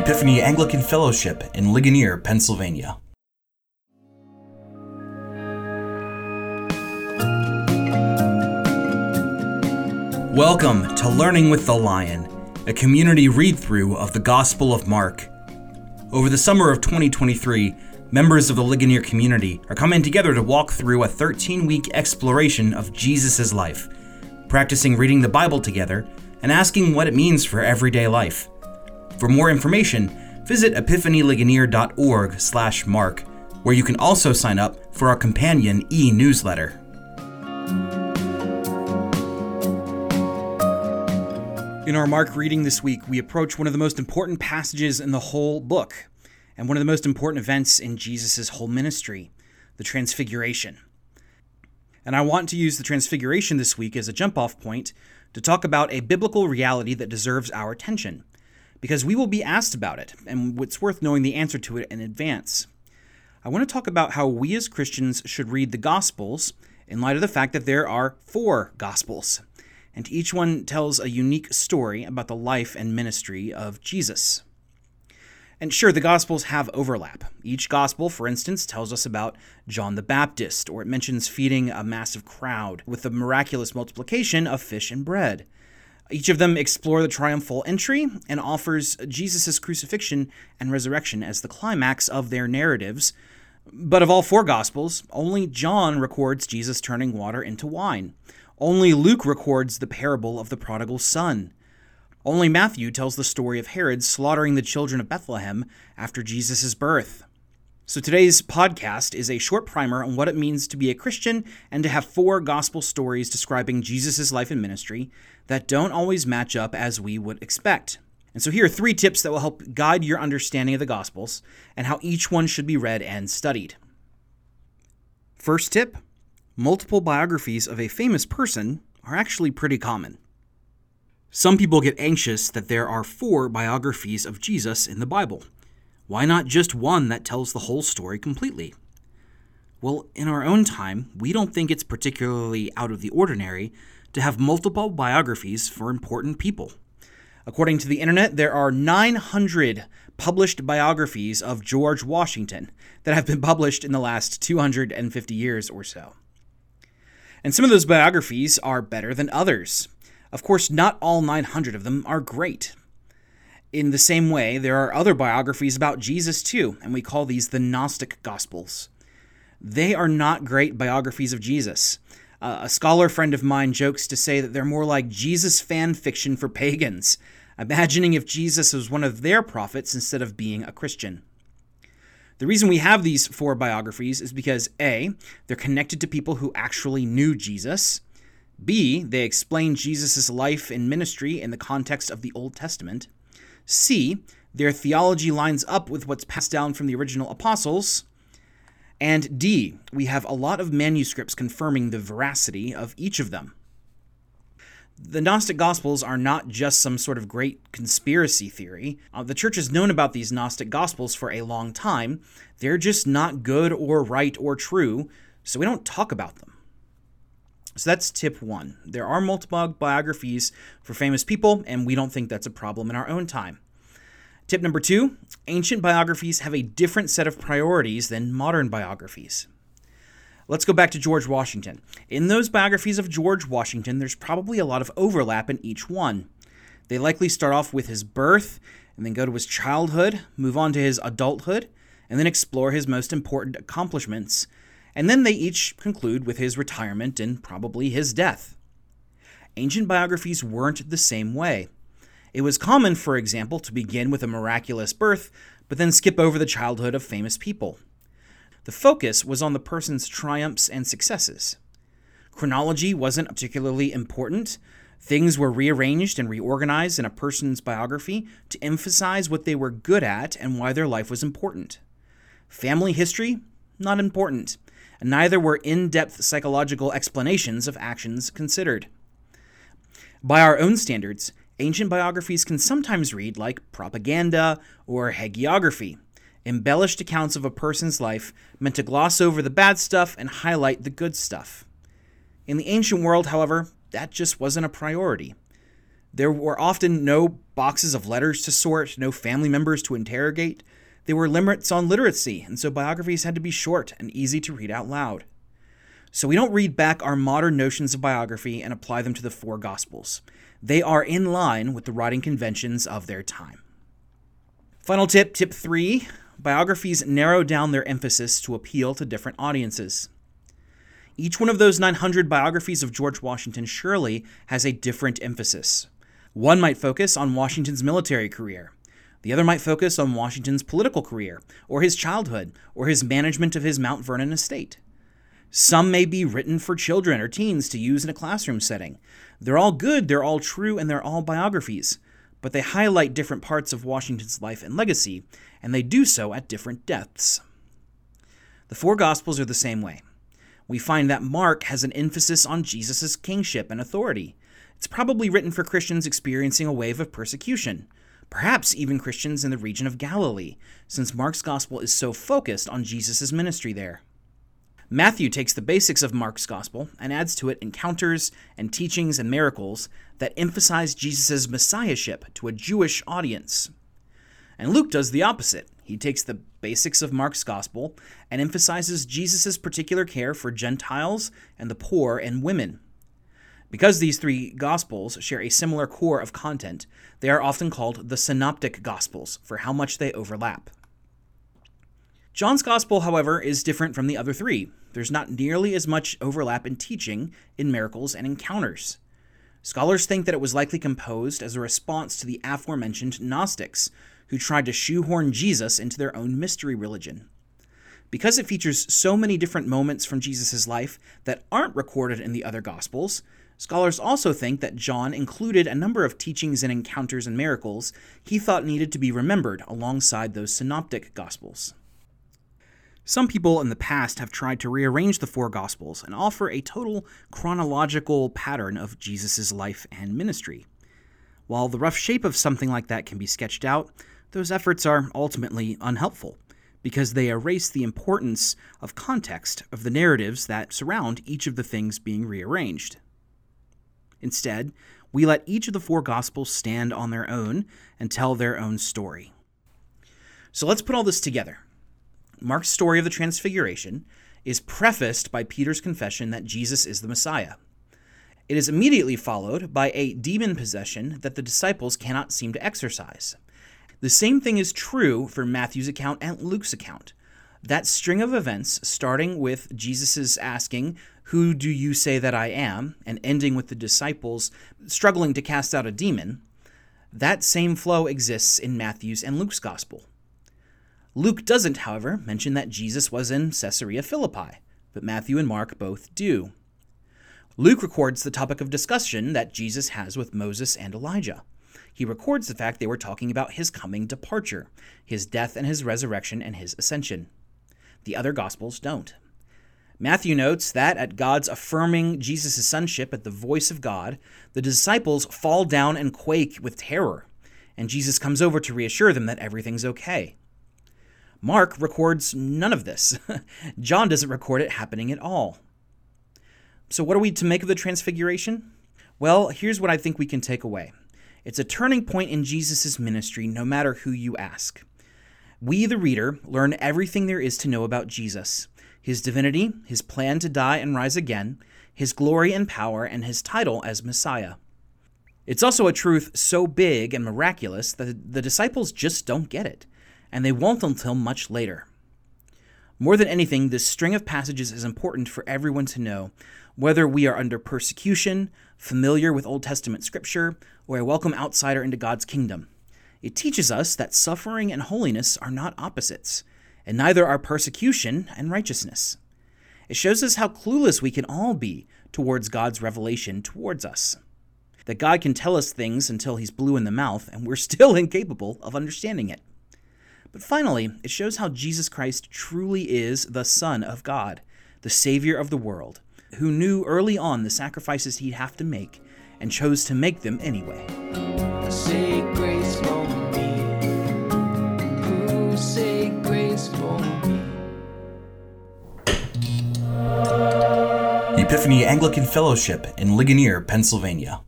Epiphany Anglican Fellowship in Ligonier, Pennsylvania. Welcome to Learning with the Lion, a community read through of the Gospel of Mark. Over the summer of 2023, members of the Ligonier community are coming together to walk through a 13 week exploration of Jesus' life, practicing reading the Bible together and asking what it means for everyday life. For more information, visit epiphanyligonier.org slash mark, where you can also sign up for our companion e-newsletter. In our Mark reading this week, we approach one of the most important passages in the whole book, and one of the most important events in Jesus' whole ministry the Transfiguration. And I want to use the Transfiguration this week as a jump off point to talk about a biblical reality that deserves our attention, because we will be asked about it, and it's worth knowing the answer to it in advance. I want to talk about how we as Christians should read the Gospels in light of the fact that there are four Gospels and each one tells a unique story about the life and ministry of Jesus. And sure, the Gospels have overlap. Each Gospel, for instance, tells us about John the Baptist, or it mentions feeding a massive crowd with the miraculous multiplication of fish and bread. Each of them explore the triumphal entry and offers Jesus' crucifixion and resurrection as the climax of their narratives. But of all four Gospels, only John records Jesus turning water into wine. Only Luke records the parable of the prodigal son. Only Matthew tells the story of Herod slaughtering the children of Bethlehem after Jesus' birth. So today's podcast is a short primer on what it means to be a Christian and to have four gospel stories describing Jesus' life and ministry that don't always match up as we would expect. And so here are three tips that will help guide your understanding of the Gospels and how each one should be read and studied. First tip multiple biographies of a famous person are actually pretty common. Some people get anxious that there are four biographies of Jesus in the Bible. Why not just one that tells the whole story completely? Well, in our own time, we don't think it's particularly out of the ordinary to have multiple biographies for important people. According to the internet, there are 900 published biographies of George Washington that have been published in the last 250 years or so. And some of those biographies are better than others. Of course, not all 900 of them are great. In the same way, there are other biographies about Jesus too, and we call these the Gnostic Gospels. They are not great biographies of Jesus. Uh, a scholar friend of mine jokes to say that they're more like Jesus fan fiction for pagans, imagining if Jesus was one of their prophets instead of being a Christian. The reason we have these four biographies is because A, they're connected to people who actually knew Jesus. B, they explain Jesus' life and ministry in the context of the Old Testament. C, their theology lines up with what's passed down from the original apostles. And D, we have a lot of manuscripts confirming the veracity of each of them the Gnostic Gospels are not just some sort of great conspiracy theory. Uh, the church has known about these Gnostic Gospels for a long time. They're just not good or right or true, so we don't talk about them. So that's tip one. There are multiple biographies for famous people, and we don't think that's a problem in our own time. Tip number two ancient biographies have a different set of priorities than modern biographies. Let's go back to George Washington. In those biographies of George Washington, there's probably a lot of overlap in each one. They likely start off with his birth, and then go to his childhood, move on to his adulthood, and then explore his most important accomplishments. And then they each conclude with his retirement and probably his death. Ancient biographies weren't the same way. It was common, for example, to begin with a miraculous birth, but then skip over the childhood of famous people. The focus was on the person's triumphs and successes. Chronology wasn't particularly important. Things were rearranged and reorganized in a person's biography to emphasize what they were good at and why their life was important. Family history? Not important. Neither were in depth psychological explanations of actions considered. By our own standards, ancient biographies can sometimes read like propaganda or hagiography, embellished accounts of a person's life meant to gloss over the bad stuff and highlight the good stuff. In the ancient world, however, that just wasn't a priority. There were often no boxes of letters to sort, no family members to interrogate. There were limits on literacy, and so biographies had to be short and easy to read out loud. So we don't read back our modern notions of biography and apply them to the four Gospels. They are in line with the writing conventions of their time. Final tip, tip three biographies narrow down their emphasis to appeal to different audiences. Each one of those 900 biographies of George Washington surely has a different emphasis. One might focus on Washington's military career. The other might focus on Washington's political career, or his childhood, or his management of his Mount Vernon estate. Some may be written for children or teens to use in a classroom setting. They're all good, they're all true, and they're all biographies but they highlight different parts of Washington's life and legacy, and they do so at different depths. The four Gospels are the same way. We find that Mark has an emphasis on Jesus' kingship and authority. It's probably written for Christians experiencing a wave of persecution, perhaps even Christians in the region of Galilee, since Mark's Gospel is so focused on Jesus' ministry there. Matthew takes the basics of Mark's gospel and adds to it encounters and teachings and miracles that emphasize Jesus' messiahship to a Jewish audience. And Luke does the opposite. He takes the basics of Mark's gospel and emphasizes Jesus' particular care for Gentiles and the poor and women. Because these three Gospels share a similar core of content, they are often called the Synoptic Gospels for how much they overlap. John's Gospel, however, is different from the other three. There's not nearly as much overlap in teaching, in miracles, and encounters. Scholars think that it was likely composed as a response to the aforementioned Gnostics, who tried to shoehorn Jesus into their own mystery religion. Because it features so many different moments from Jesus' life that aren't recorded in the other Gospels, scholars also think that John included a number of teachings and encounters and miracles he thought needed to be remembered alongside those synoptic Gospels. Some people in the past have tried to rearrange the four Gospels and offer a total chronological pattern of Jesus' life and ministry. While the rough shape of something like that can be sketched out, those efforts are ultimately unhelpful because they erase the importance of context of the narratives that surround each of the things being rearranged. Instead, we let each of the four Gospels stand on their own and tell their own story. So let's put all this together. Mark's story of the Transfiguration is prefaced by Peter's confession that Jesus is the Messiah. It is immediately followed by a demon possession that the disciples cannot seem to exorcise. The same thing is true for Matthew's account and Luke's account. That string of events, starting with Jesus' asking, Who do you say that I am? and ending with the disciples struggling to cast out a demon, that same flow exists in Matthew's and Luke's gospel. Luke doesn't, however, mention that Jesus was in Caesarea Philippi, but Matthew and Mark both do. Luke records the topic of discussion that Jesus has with Moses and Elijah. He records the fact they were talking about his coming departure, his death and his resurrection and his ascension. The other Gospels don't. Matthew notes that at God's affirming Jesus' sonship at the voice of God, the disciples fall down and quake with terror, and Jesus comes over to reassure them that everything's okay. Mark records none of this. John doesn't record it happening at all. So, what are we to make of the Transfiguration? Well, here's what I think we can take away it's a turning point in Jesus' ministry, no matter who you ask. We, the reader, learn everything there is to know about Jesus his divinity, his plan to die and rise again, his glory and power, and his title as Messiah. It's also a truth so big and miraculous that the disciples just don't get it and they won't until much later. More than anything, this string of passages is important for everyone to know, whether we are under persecution, familiar with Old Testament scripture, or a welcome outsider into God's kingdom. It teaches us that suffering and holiness are not opposites, and neither are persecution and righteousness. It shows us how clueless we can all be towards God's revelation towards us. That God can tell us things until he's blue in the mouth, and we're still incapable of understanding it. But finally, it shows how Jesus Christ truly is the Son of God, the Savior of the world, who knew early on the sacrifices he'd have to make and chose to make them anyway. Epiphany Anglican Fellowship in Ligonier, Pennsylvania.